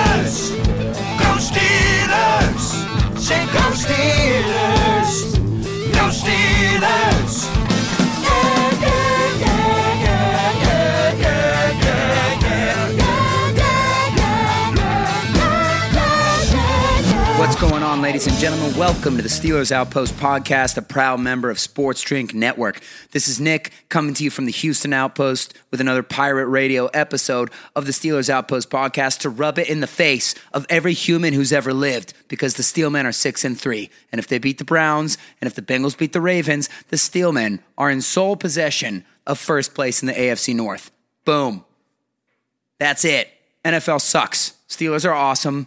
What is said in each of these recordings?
Steelers! Go! Say go Steelers! Go Steelers! On, ladies and gentlemen? Welcome to the Steelers Outpost podcast, a proud member of Sports Drink Network. This is Nick coming to you from the Houston Outpost with another pirate radio episode of the Steelers Outpost podcast to rub it in the face of every human who's ever lived because the Steelmen are 6 and 3. And if they beat the Browns and if the Bengals beat the Ravens, the Steelmen are in sole possession of first place in the AFC North. Boom. That's it. NFL sucks. Steelers are awesome.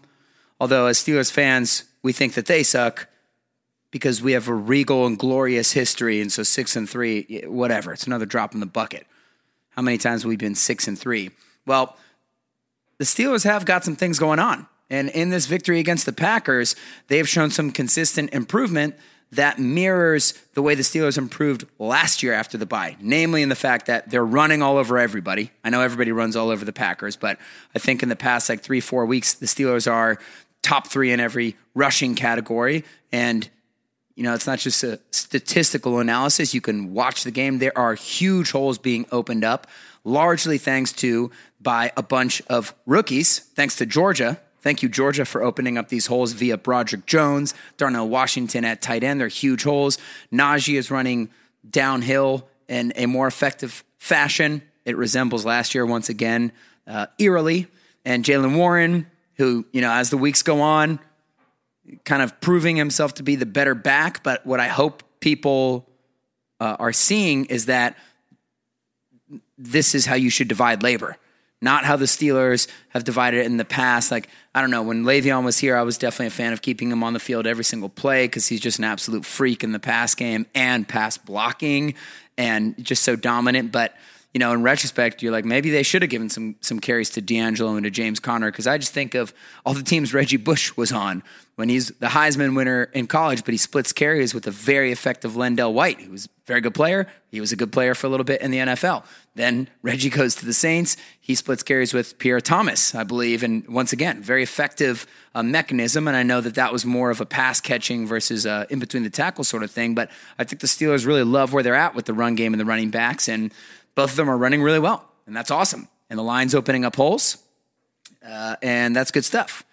Although, as Steelers fans, we think that they suck because we have a regal and glorious history. And so, six and three, whatever. It's another drop in the bucket. How many times have we been six and three? Well, the Steelers have got some things going on. And in this victory against the Packers, they've shown some consistent improvement that mirrors the way the Steelers improved last year after the bye, namely in the fact that they're running all over everybody. I know everybody runs all over the Packers, but I think in the past like three, four weeks, the Steelers are top three in every rushing category. And you know, it's not just a statistical analysis. You can watch the game. There are huge holes being opened up, largely thanks to by a bunch of rookies, thanks to Georgia. Thank you, Georgia, for opening up these holes via Broderick Jones, Darnell Washington at tight end. They're huge holes. Najee is running downhill in a more effective fashion. It resembles last year once again, uh, eerily. And Jaylen Warren, who, you know, as the weeks go on, kind of proving himself to be the better back. But what I hope people uh, are seeing is that this is how you should divide labor, not how the Steelers have divided it in the past. Like, I don't know, when Le'Veon was here, I was definitely a fan of keeping him on the field every single play because he's just an absolute freak in the pass game and pass blocking and just so dominant. But you know, in retrospect, you're like, maybe they should have given some some carries to DeAngelo and to James Conner because I just think of all the teams Reggie Bush was on when he's the Heisman winner in college, but he splits carries with a very effective LenDale White, who was a very good player. He was a good player for a little bit in the NFL. Then Reggie goes to the Saints. He splits carries with Pierre Thomas, I believe, and once again, very effective uh, mechanism. And I know that that was more of a pass catching versus uh, in between the tackle sort of thing. But I think the Steelers really love where they're at with the run game and the running backs, and both of them are running really well, and that's awesome. And the line's opening up holes, uh, and that's good stuff.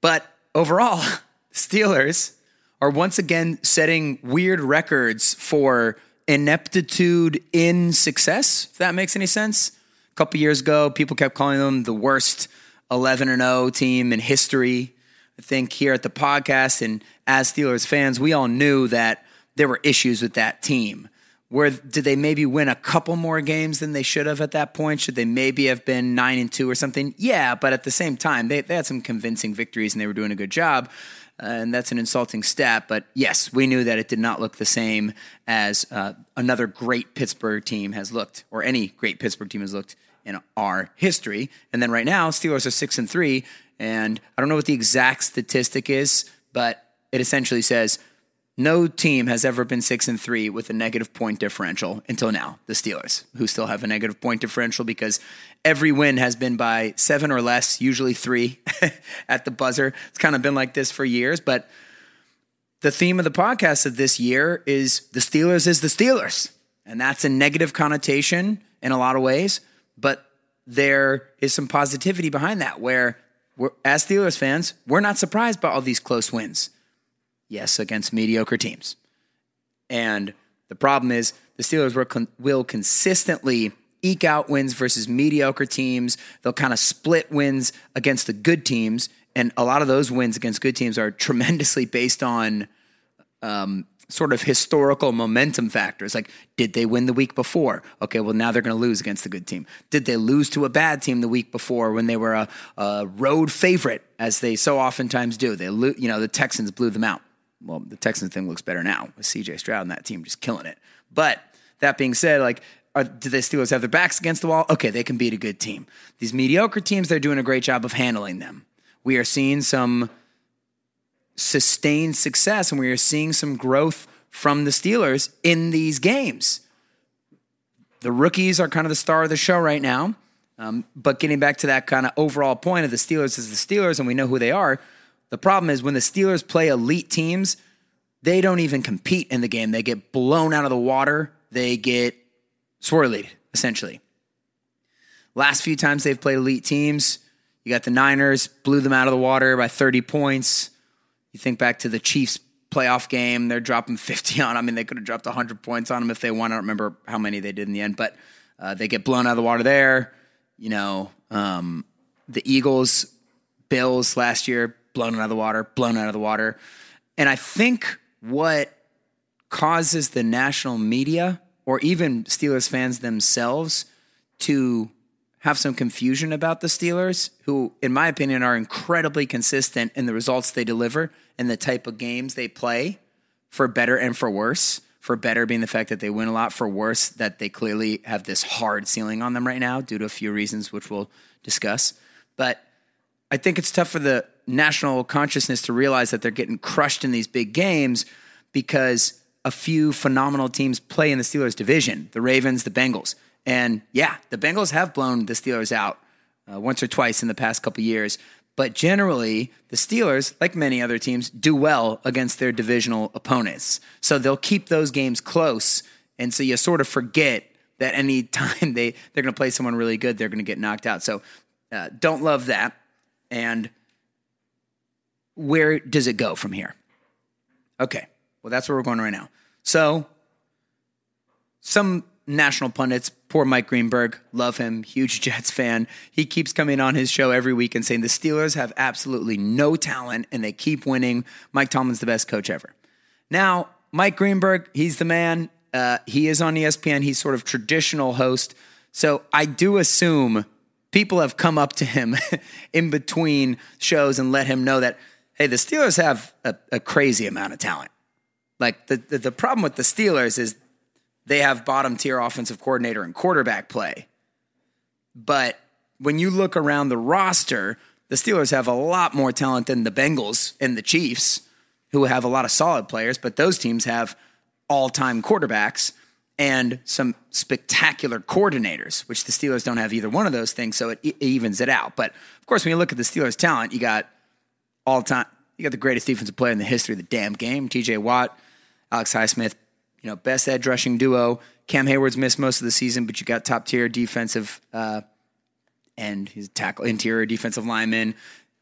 But overall, Steelers are once again setting weird records for ineptitude in success, if that makes any sense. A couple years ago, people kept calling them the worst 11 and 0 team in history. I think here at the podcast and as Steelers fans, we all knew that there were issues with that team. Where did they maybe win a couple more games than they should have at that point? Should they maybe have been nine and two or something? Yeah, but at the same time, they, they had some convincing victories and they were doing a good job. Uh, and that's an insulting stat. But yes, we knew that it did not look the same as uh, another great Pittsburgh team has looked, or any great Pittsburgh team has looked in our history. And then right now, Steelers are six and three, and I don't know what the exact statistic is, but it essentially says no team has ever been six and three with a negative point differential until now. The Steelers, who still have a negative point differential because every win has been by seven or less, usually three at the buzzer. It's kind of been like this for years, but the theme of the podcast of this year is the Steelers is the Steelers. And that's a negative connotation in a lot of ways, but there is some positivity behind that where as Steelers fans, we're not surprised by all these close wins. Yes, against mediocre teams. And the problem is the Steelers will, con- will consistently eke out wins versus mediocre teams. They'll kind of split wins against the good teams. And a lot of those wins against good teams are tremendously based on um, sort of historical momentum factors. Like, did they win the week before? Okay, well, now they're going to lose against the good team. Did they lose to a bad team the week before when they were a, a road favorite, as they so oftentimes do? They, lo- you know, the Texans blew them out. Well, the Texans thing looks better now with CJ Stroud and that team just killing it. But that being said, like, are, do the Steelers have their backs against the wall? Okay, they can beat a good team. These mediocre teams, they're doing a great job of handling them. We are seeing some sustained success and we are seeing some growth from the Steelers in these games. The rookies are kind of the star of the show right now. Um, but getting back to that kind of overall point of the Steelers is the Steelers, and we know who they are. The problem is when the Steelers play elite teams, they don't even compete in the game. They get blown out of the water. They get swirled, essentially. Last few times they've played elite teams, you got the Niners, blew them out of the water by 30 points. You think back to the Chiefs playoff game, they're dropping 50 on. Them. I mean, they could have dropped 100 points on them if they won. I don't remember how many they did in the end, but uh, they get blown out of the water there. You know, um, the Eagles, Bills last year, blown out of the water, blown out of the water. And I think what causes the national media or even Steelers fans themselves to have some confusion about the Steelers, who, in my opinion, are incredibly consistent in the results they deliver and the type of games they play, for better and for worse. For better being the fact that they win a lot, for worse that they clearly have this hard ceiling on them right now due to a few reasons, which we'll discuss. But I think it's tough for the national consciousness to realize that they're getting crushed in these big games because a few phenomenal teams play in the Steelers division the Ravens, the Bengals. And yeah, the Bengals have blown the Steelers out uh, once or twice in the past couple years. But generally, the Steelers, like many other teams, do well against their divisional opponents. So they'll keep those games close. And so you sort of forget that any time they, they're going to play someone really good, they're going to get knocked out. So uh, don't love that. And where does it go from here? Okay. Well, that's where we're going right now. So some national pundits, poor Mike Greenberg, love him, huge Jets fan. He keeps coming on his show every week and saying the Steelers have absolutely no talent and they keep winning. Mike Tomlin's the best coach ever. Now, Mike Greenberg, he's the man. Uh, he is on ESPN. He's sort of traditional host. So I do assume people have come up to him in between shows and let him know that, hey, the Steelers have a, a crazy amount of talent. Like the, the, the problem with the Steelers is they have bottom tier offensive coordinator and quarterback play. But when you look around the roster, the Steelers have a lot more talent than the Bengals and the Chiefs, who have a lot of solid players, but those teams have all time quarterbacks and some spectacular coordinators, which the Steelers don't have either one of those things, so it, it evens it out. But of course, when you look at the Steelers' talent, you got all the time, you got the greatest defensive player in the history of the damn game, TJ Watt, Alex Highsmith, you know, best edge rushing duo. Cam Hayward's missed most of the season, but you got top tier defensive uh, and his tackle interior defensive lineman.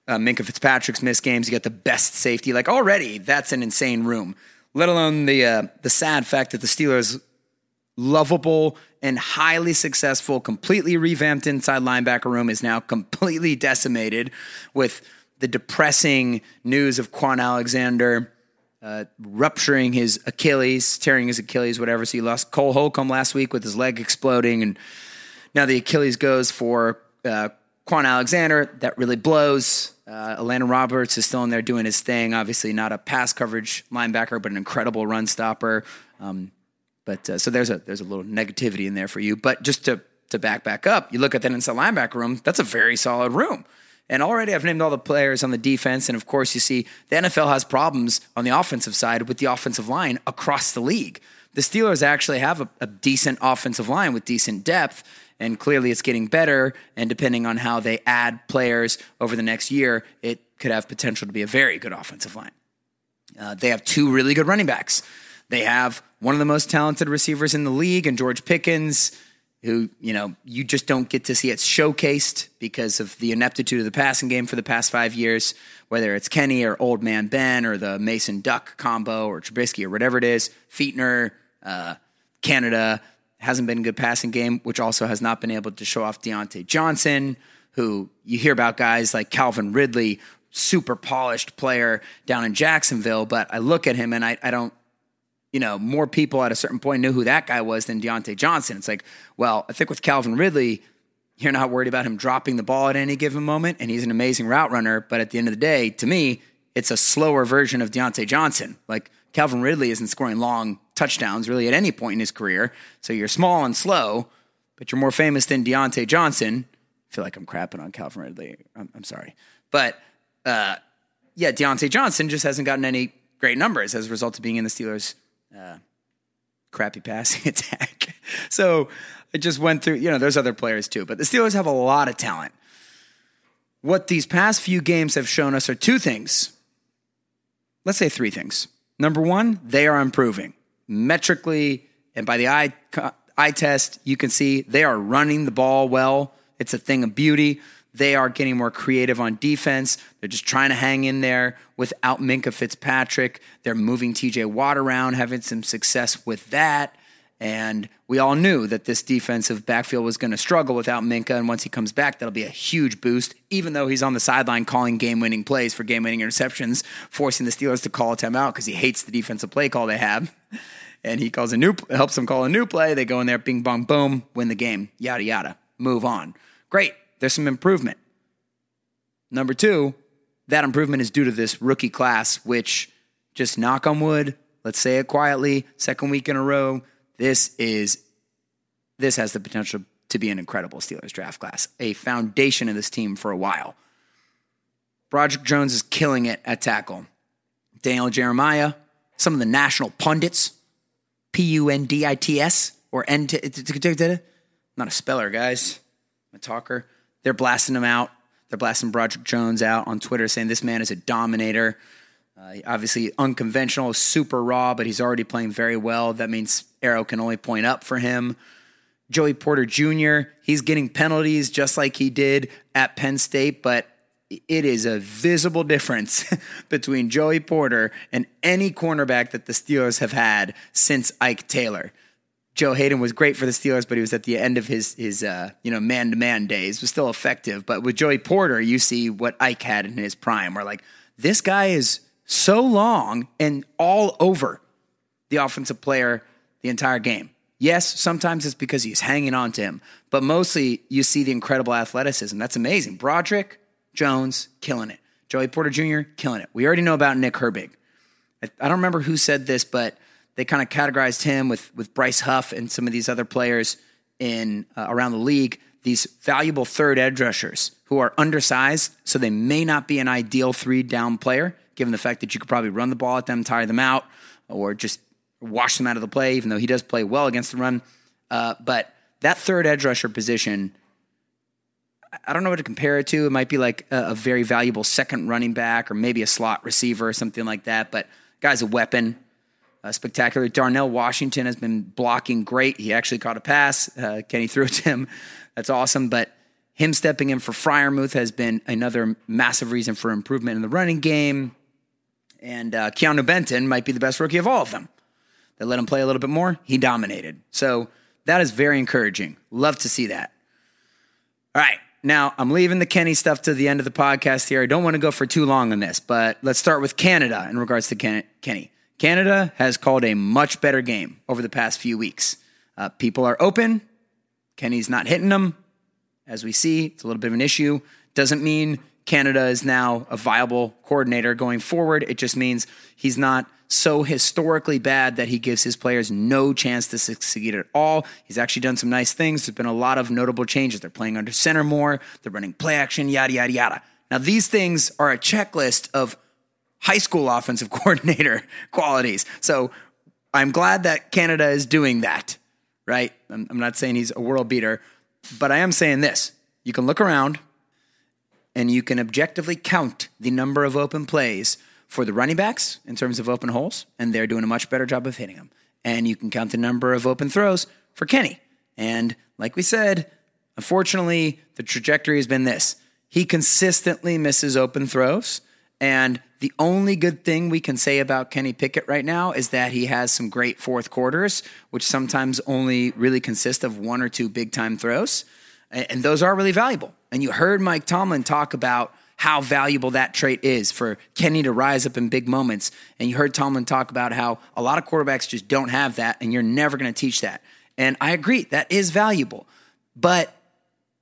Uh, Minkah Fitzpatrick's missed games. You got the best safety. Like already, that's an insane room. Let alone the uh, the sad fact that the Steelers' lovable and highly successful, completely revamped inside linebacker room is now completely decimated with the depressing news of Kwon Alexander uh, rupturing his Achilles, tearing his Achilles, whatever. So he lost Cole Holcomb last week with his leg exploding, and now the Achilles goes for uh, Kwon Alexander. That really blows. Uh, Elandon Roberts is still in there doing his thing. Obviously, not a pass coverage linebacker, but an incredible run stopper. Um, but uh, so there's a there's a little negativity in there for you. But just to to back back up, you look at that inside linebacker room. That's a very solid room. And already I've named all the players on the defense. And of course, you see the NFL has problems on the offensive side with the offensive line across the league. The Steelers actually have a, a decent offensive line with decent depth. And clearly it's getting better. And depending on how they add players over the next year, it could have potential to be a very good offensive line. Uh, they have two really good running backs. They have one of the most talented receivers in the league, and George Pickens who, you know, you just don't get to see it showcased because of the ineptitude of the passing game for the past five years, whether it's Kenny or Old Man Ben or the Mason Duck combo or Trubisky or whatever it is. Fichtner, uh, Canada hasn't been a good passing game, which also has not been able to show off Diontae Johnson, who you hear about guys like Calvin Ridley, super polished player down in Jacksonville, but I look at him and I, I don't you know, more people at a certain point knew who that guy was than Diontae Johnson. It's like, well, I think with Calvin Ridley, you're not worried about him dropping the ball at any given moment, and he's an amazing route runner. But at the end of the day, to me, it's a slower version of Diontae Johnson. Like Calvin Ridley isn't scoring long touchdowns really at any point in his career. So you're small and slow, but you're more famous than Diontae Johnson. I feel like I'm crapping on Calvin Ridley. I'm, I'm sorry. But uh, yeah, Diontae Johnson just hasn't gotten any great numbers as a result of being in the Steelers' uh, crappy passing attack. so it just went through, you know, there's other players too, but the Steelers have a lot of talent. What these past few games have shown us are two things. Let's say three things. Number one, they are improving metrically and by the eye, eye test, you can see they are running the ball well. It's a thing of beauty. They are getting more creative on defense. They're just trying to hang in there without Minkah Fitzpatrick. They're moving TJ Watt around, having some success with that. And we all knew that this defensive backfield was going to struggle without Minkah. And once he comes back, that'll be a huge boost, even though he's on the sideline calling game winning plays for game winning interceptions, forcing the Steelers to call a timeout because he hates the defensive play call they have. And he calls a new, helps them call a new play. They go in there, bing, bong, boom, win the game, yada, yada, move on. Great. There's some improvement. Number two, that improvement is due to this rookie class, which just knock on wood, let's say it quietly, second week in a row this is this has the potential to be an incredible Steelers draft class, a foundation of this team for a while. Broderick Jones is killing it at tackle. Daniel Jeremiah, some of the national pundits, P U N D I T S or N T. Not a speller, guys. I'm a talker. They're blasting him out. They're blasting Broderick Jones out on Twitter, saying this man is a dominator. Uh, obviously, unconventional, super raw, but he's already playing very well. That means arrow can only point up for him. Joey Porter Jr., he's getting penalties just like he did at Penn State, but it is a visible difference between Joey Porter and any cornerback that the Steelers have had since Ike Taylor. Joe Haden was great for the Steelers, but he was at the end of his his uh, you know man to man days. Was still effective, but with Joey Porter, you see what Ike had in his prime. Where like this guy is so long and all over the offensive player the entire game. Yes, sometimes it's because he's hanging on to him, but mostly you see the incredible athleticism. That's amazing. Broderick Jones killing it. Joey Porter Jr. killing it. We already know about Nick Herbig. I, don't remember who said this, but they kind of categorized him with with Bryce Huff and some of these other players in uh, around the league. These valuable third edge rushers who are undersized, so they may not be an ideal three down player given the fact that you could probably run the ball at them, tire them out, or just wash them out of the play, even though he does play well against the run. Uh, but that third edge rusher position, I don't know what to compare it to. It might be like a, a, very valuable second running back or maybe a slot receiver or something like that. But guy's a weapon. Uh, spectacular. Darnell Washington has been blocking great. He actually caught a pass. Uh, Kenny threw it to him. That's awesome. But him stepping in for Freiermuth has been another massive reason for improvement in the running game. And uh, Keanu Benton might be the best rookie of all of them. They let him play a little bit more. He dominated. So that is very encouraging. Love to see that. All right. Now, I'm leaving the Kenny stuff to the end of the podcast here. I don't want to go for too long on this, but let's start with Canada in regards to Ken- Kenny. Canada has called a much better game over the past few weeks. Uh, people are open. Kenny's not hitting them. As we see, it's a little bit of an issue. Doesn't mean Canada is now a viable coordinator going forward. It just means he's not so historically bad that he gives his players no chance to succeed at all. He's actually done some nice things. There's been a lot of notable changes. They're playing under center more, they're running play action, yada, yada, yada. Now, these things are a checklist of high school offensive coordinator qualities. So I'm glad that Canada is doing that, right? I'm, I'm not saying he's a world beater, but I am saying this. You can look around and you can objectively count the number of open plays for the running backs in terms of open holes, and they're doing a much better job of hitting them. And you can count the number of open throws for Kenny. And like we said, unfortunately, the trajectory has been this he consistently misses open throws. And the only good thing we can say about Kenny Pickett right now is that he has some great fourth quarters, which sometimes only really consist of one or two big time throws. And those are really valuable. And you heard Mike Tomlin talk about how valuable that trait is for Kenny to rise up in big moments. And you heard Tomlin talk about how a lot of quarterbacks just don't have that, and you're never going to teach that. And I agree, that is valuable. But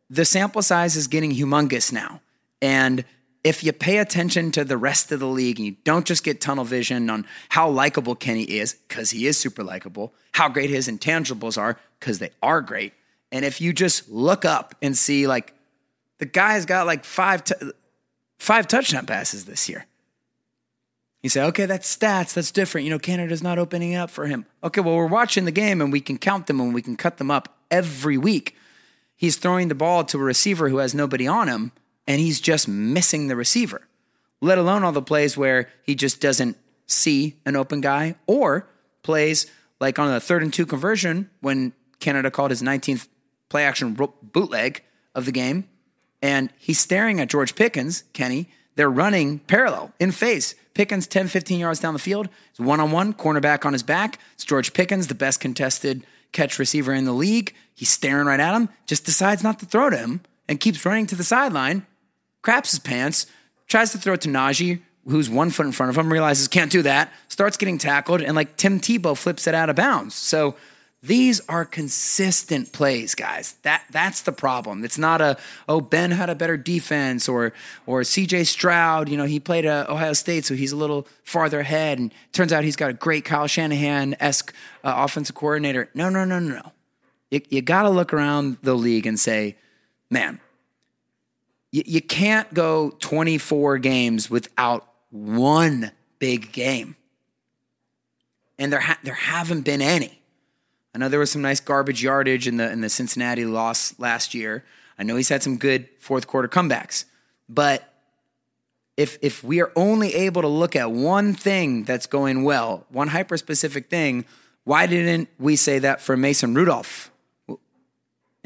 the sample size is getting humongous now. And if you pay attention to the rest of the league and you don't just get tunnel vision on how likable Kenny is, because he is super likable, how great his intangibles are, because they are great. And if you just look up and see, like, the guy's got like five, t- five touchdown passes this year. You say, okay, that's stats. That's different. You know, Canada's not opening up for him. Okay, well, we're watching the game and we can count them and we can cut them up every week. He's throwing the ball to a receiver who has nobody on him and he's just missing the receiver, let alone all the plays where he just doesn't see an open guy or plays like on the third and two conversion when Canada called his 19th play action bootleg of the game and he's staring at George Pickens, Kenny. They're running parallel in face. Pickens 10, 15 yards down the field. It's one on one, cornerback on his back. It's George Pickens, the best contested catch receiver in the league. He's staring right at him, just decides not to throw to him and keeps running to the sideline, craps his pants, tries to throw it to Najee, who's one foot in front of him, realizes can't do that, starts getting tackled, and like Tim Tebow flips it out of bounds. So these are consistent plays, guys. That that's the problem. It's not a oh Ben had a better defense or or CJ Stroud, you know, he played at Ohio State, so he's a little farther ahead, and turns out he's got a great Kyle Shanahan esque uh, offensive coordinator. No, no, no, no, no. You, you got to look around the league and say, man, you, you can't go 24 games without one big game, and there ha- there haven't been any. I know there was some nice garbage yardage in the in the Cincinnati loss last year. I know he's had some good fourth quarter comebacks. But if if we are only able to look at one thing that's going well, one hyper specific thing, why didn't we say that for Mason Rudolph?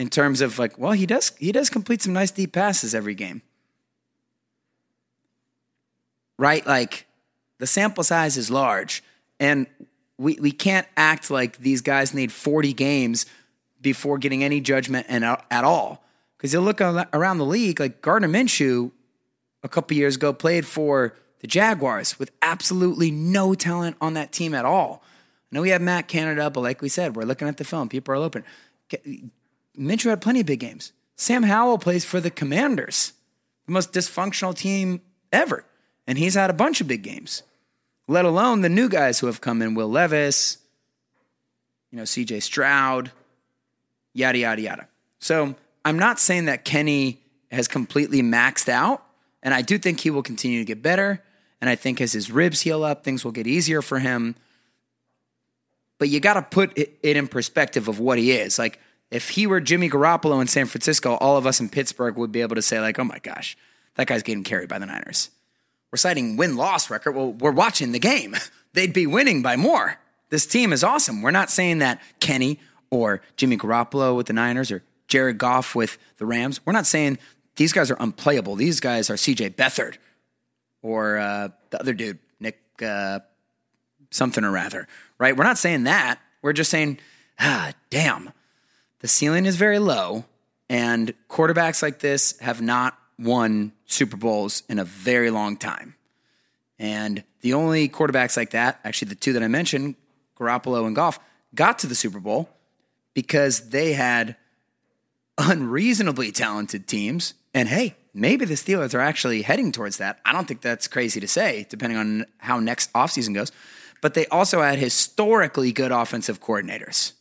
In terms of like, well, he does he does complete some nice deep passes every game. Right? Like the sample size is large. And we, we can't act like these guys need 40 games before getting any judgment and uh, at all. Because you look around the league, like Gardner Minshew a couple years ago played for the Jaguars with absolutely no talent on that team at all. I know we have Matt Canada, but like we said, we're looking at the film. People are open. Minshew had plenty of big games. Sam Howell plays for the Commanders, the most dysfunctional team ever, and he's had a bunch of big games let alone the new guys who have come in Will Levis, you know, CJ Stroud, yada, yada, yada. So I'm not saying that Kenny has completely maxed out, and I do think he will continue to get better. And I think as his ribs heal up, things will get easier for him. But you got to put it in perspective of what he is. Like, if he were Jimmy Garoppolo in San Francisco, all of us in Pittsburgh would be able to say, like, oh my gosh, that guy's getting carried by the Niners we're citing win loss record. Well, we're watching the game. They'd be winning by more. This team is awesome. We're not saying that Kenny or Jimmy Garoppolo with the Niners or Jared Goff with the Rams. We're not saying these guys are unplayable. These guys are CJ Beathard or uh, the other dude, Nick uh, something or rather, right? We're not saying that. We're just saying, ah, damn, the ceiling is very low, and quarterbacks like this have not won Super Bowls in a very long time. And the only quarterbacks like that, actually the two that I mentioned, Garoppolo and Goff, got to the Super Bowl because they had unreasonably talented teams. And hey, maybe the Steelers are actually heading towards that. I don't think that's crazy to say, depending on how next offseason goes. But they also had historically good offensive coordinators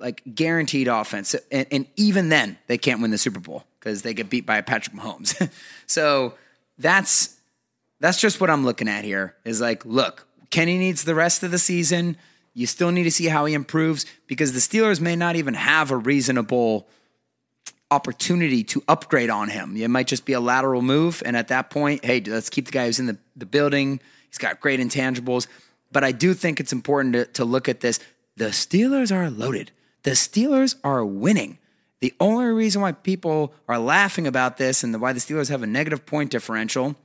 like guaranteed offense. And, and, even then, they can't win the Super Bowl because they get beat by Patrick Mahomes. so that's that's just what I'm looking at here. Is like, look, Kenny needs the rest of the season. You still need to see how he improves because the Steelers may not even have a reasonable opportunity to upgrade on him. It might just be a lateral move. And at that point, hey, let's keep the guy who's in the, the building. He's got great intangibles. But I do think it's important to, to look at this. The Steelers are loaded. The Steelers are winning. The only reason why people are laughing about this and why the Steelers have a negative point differential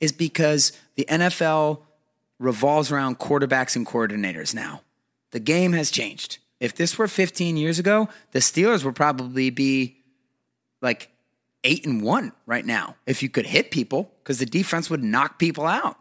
is because the NFL revolves around quarterbacks and coordinators now. The game has changed. If this were 15 years ago, the Steelers would probably be like eight and one right now if you could hit people because the defense would knock people out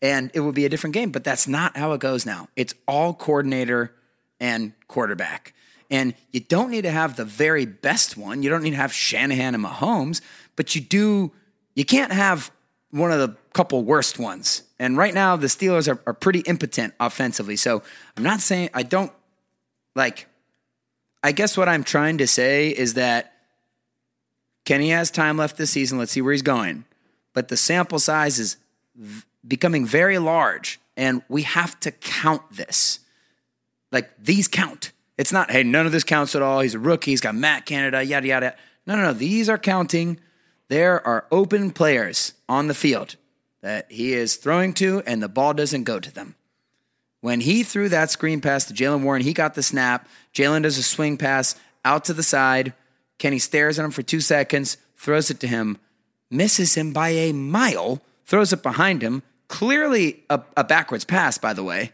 and it would be a different game. But that's not how it goes now. It's all coordinator and quarterback. And you don't need to have the very best one. You don't need to have Shanahan and Mahomes, but you do, you can't have one of the couple worst ones. And right now, the Steelers are, are pretty impotent offensively. So I'm not saying, I don't like, I guess what I'm trying to say is that Kenny has time left this season. Let's see where he's going. But the sample size is v- becoming very large, and we have to count this. Like these count. It's not, hey, none of this counts at all. He's a rookie. He's got Matt Canada, yada, yada. No, no, no. These are counting. There are open players on the field that he is throwing to, and the ball doesn't go to them. When he threw that screen pass to Jaylen Warren, he got the snap. Jaylen does a swing pass out to the side. Kenny stares at him for two seconds, throws it to him, misses him by a mile, throws it behind him. Clearly a, a backwards pass, by the way,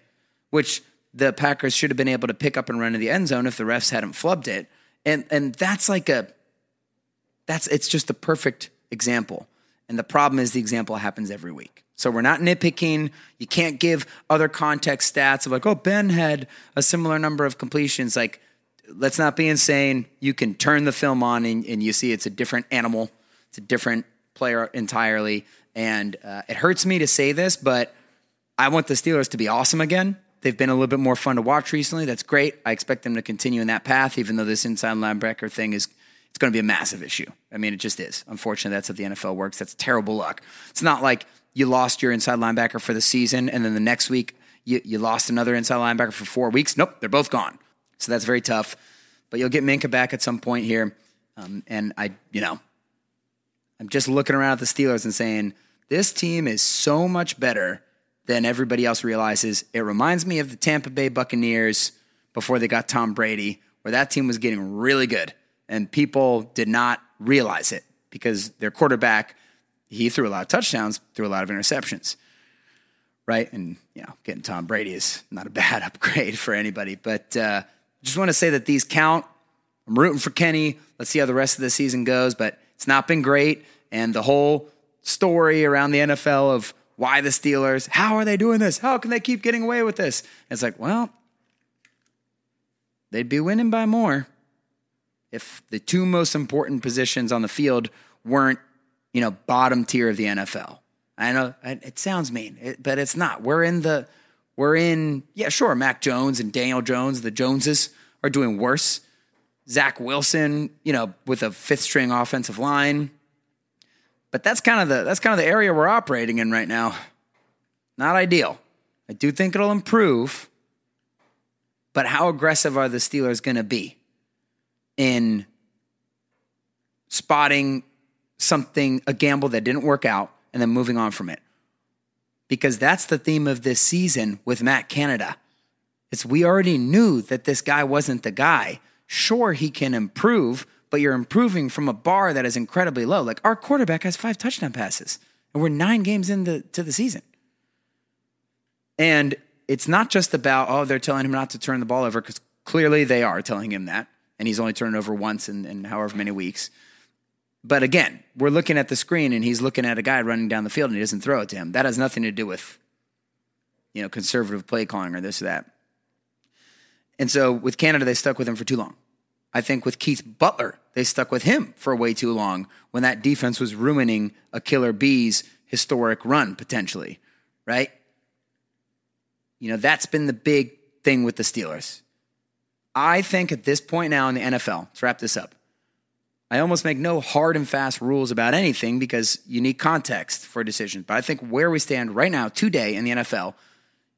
which the Packers should have been able to pick up and run to the end zone if the refs hadn't flubbed it. And and that's like a that's it's just the perfect example. And the problem is the example happens every week. So we're not nitpicking. You can't give other context stats of like, oh, Ben had a similar number of completions. Like, let's not be insane. You can turn the film on and, and you see it's a different animal. It's a different player entirely. And uh, it hurts me to say this, but I want the Steelers to be awesome again. They've been a little bit more fun to watch recently. That's great. I expect them to continue in that path, even though this inside linebacker thing is it's going to be a massive issue. I mean, it just is. Unfortunately, that's how the NFL works. That's terrible luck. It's not like you lost your inside linebacker for the season and then the next week you, you lost another inside linebacker for four weeks. Nope, they're both gone. So that's very tough. But you'll get Minkah back at some point here. Um, and I, you know, I'm just looking around at the Steelers and saying, this team is so much better than everybody else realizes. It reminds me of the Tampa Bay Buccaneers before they got Tom Brady, where that team was getting really good and people did not realize it because their quarterback, he threw a lot of touchdowns, threw a lot of interceptions. Right. And, you know, getting Tom Brady is not a bad upgrade for anybody. But uh, just want to say that these count. I'm rooting for Kenny. Let's see how the rest of the season goes. But it's not been great. And the whole story around the NFL of why the Steelers, how are they doing this? How can they keep getting away with this? It's like, well, they'd be winning by more if the two most important positions on the field weren't, you know, bottom tier of the NFL. I know it sounds mean, but it's not. We're in the, we're in, yeah, sure. Mac Jones and Daniel Jones, the Joneses are doing worse. Zach Wilson, you know, with a fifth string offensive line. But that's kind of the that's kind of the area we're operating in right now. Not ideal. I do think it'll improve. But how aggressive are the Steelers going to be? in spotting something, a gamble that didn't work out, and then moving on from it. Because that's the theme of this season with Matt Canada. It's we already knew that this guy wasn't the guy. Sure, he can improve, but you're improving from a bar that is incredibly low. Like our quarterback has five touchdown passes, and we're nine games into to the season. And it's not just about, oh, they're telling him not to turn the ball over, because clearly they are telling him that and he's only turned over once in, in however many weeks. But again, we're looking at the screen and he's looking at a guy running down the field and he doesn't throw it to him. That has nothing to do with, you know, conservative play calling or this or that. And so with Canada, they stuck with him for too long. I think with Keith Butler, they stuck with him for way too long when that defense was ruining a Killer Bees historic run potentially, right? You know, that's been the big thing with the Steelers. I think at this point now in the NFL, let's wrap this up. I almost make no hard and fast rules about anything because you need context for decisions. But I think where we stand right now, today in the NFL,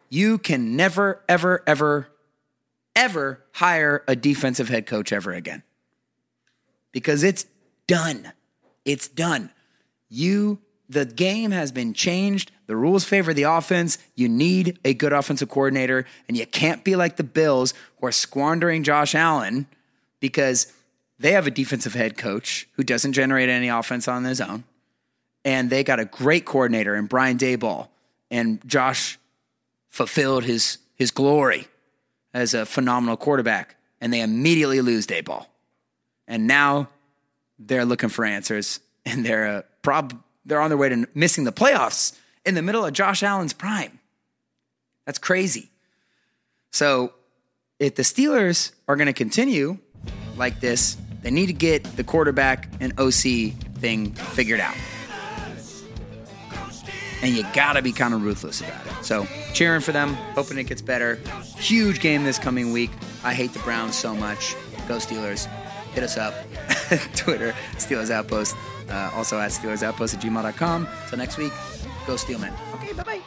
you can never, ever, ever, ever hire a defensive head coach ever again because it's done. It's done. You the game has been changed. The rules favor the offense. You need a good offensive coordinator, and you can't be like the Bills who are squandering Josh Allen because they have a defensive head coach who doesn't generate any offense on his own. And they got a great coordinator in Brian Daboll, And Josh fulfilled his, his glory as a phenomenal quarterback. And they immediately lose Daboll. And now they're looking for answers, and they're uh, prob they're on their way to missing the playoffs in the middle of Josh Allen's prime. That's crazy. So, if the Steelers are going to continue like this, they need to get the quarterback and OC thing figured out. And you got to be kind of ruthless about it. So, cheering for them, hoping it gets better. Huge game this coming week. I hate the Browns so much. Go Steelers. Hit us up. Twitter, Steelers Outpost. Uh, also at Steelers Outpost at gmail.com. So next week, go Steelmen. Okay, bye bye.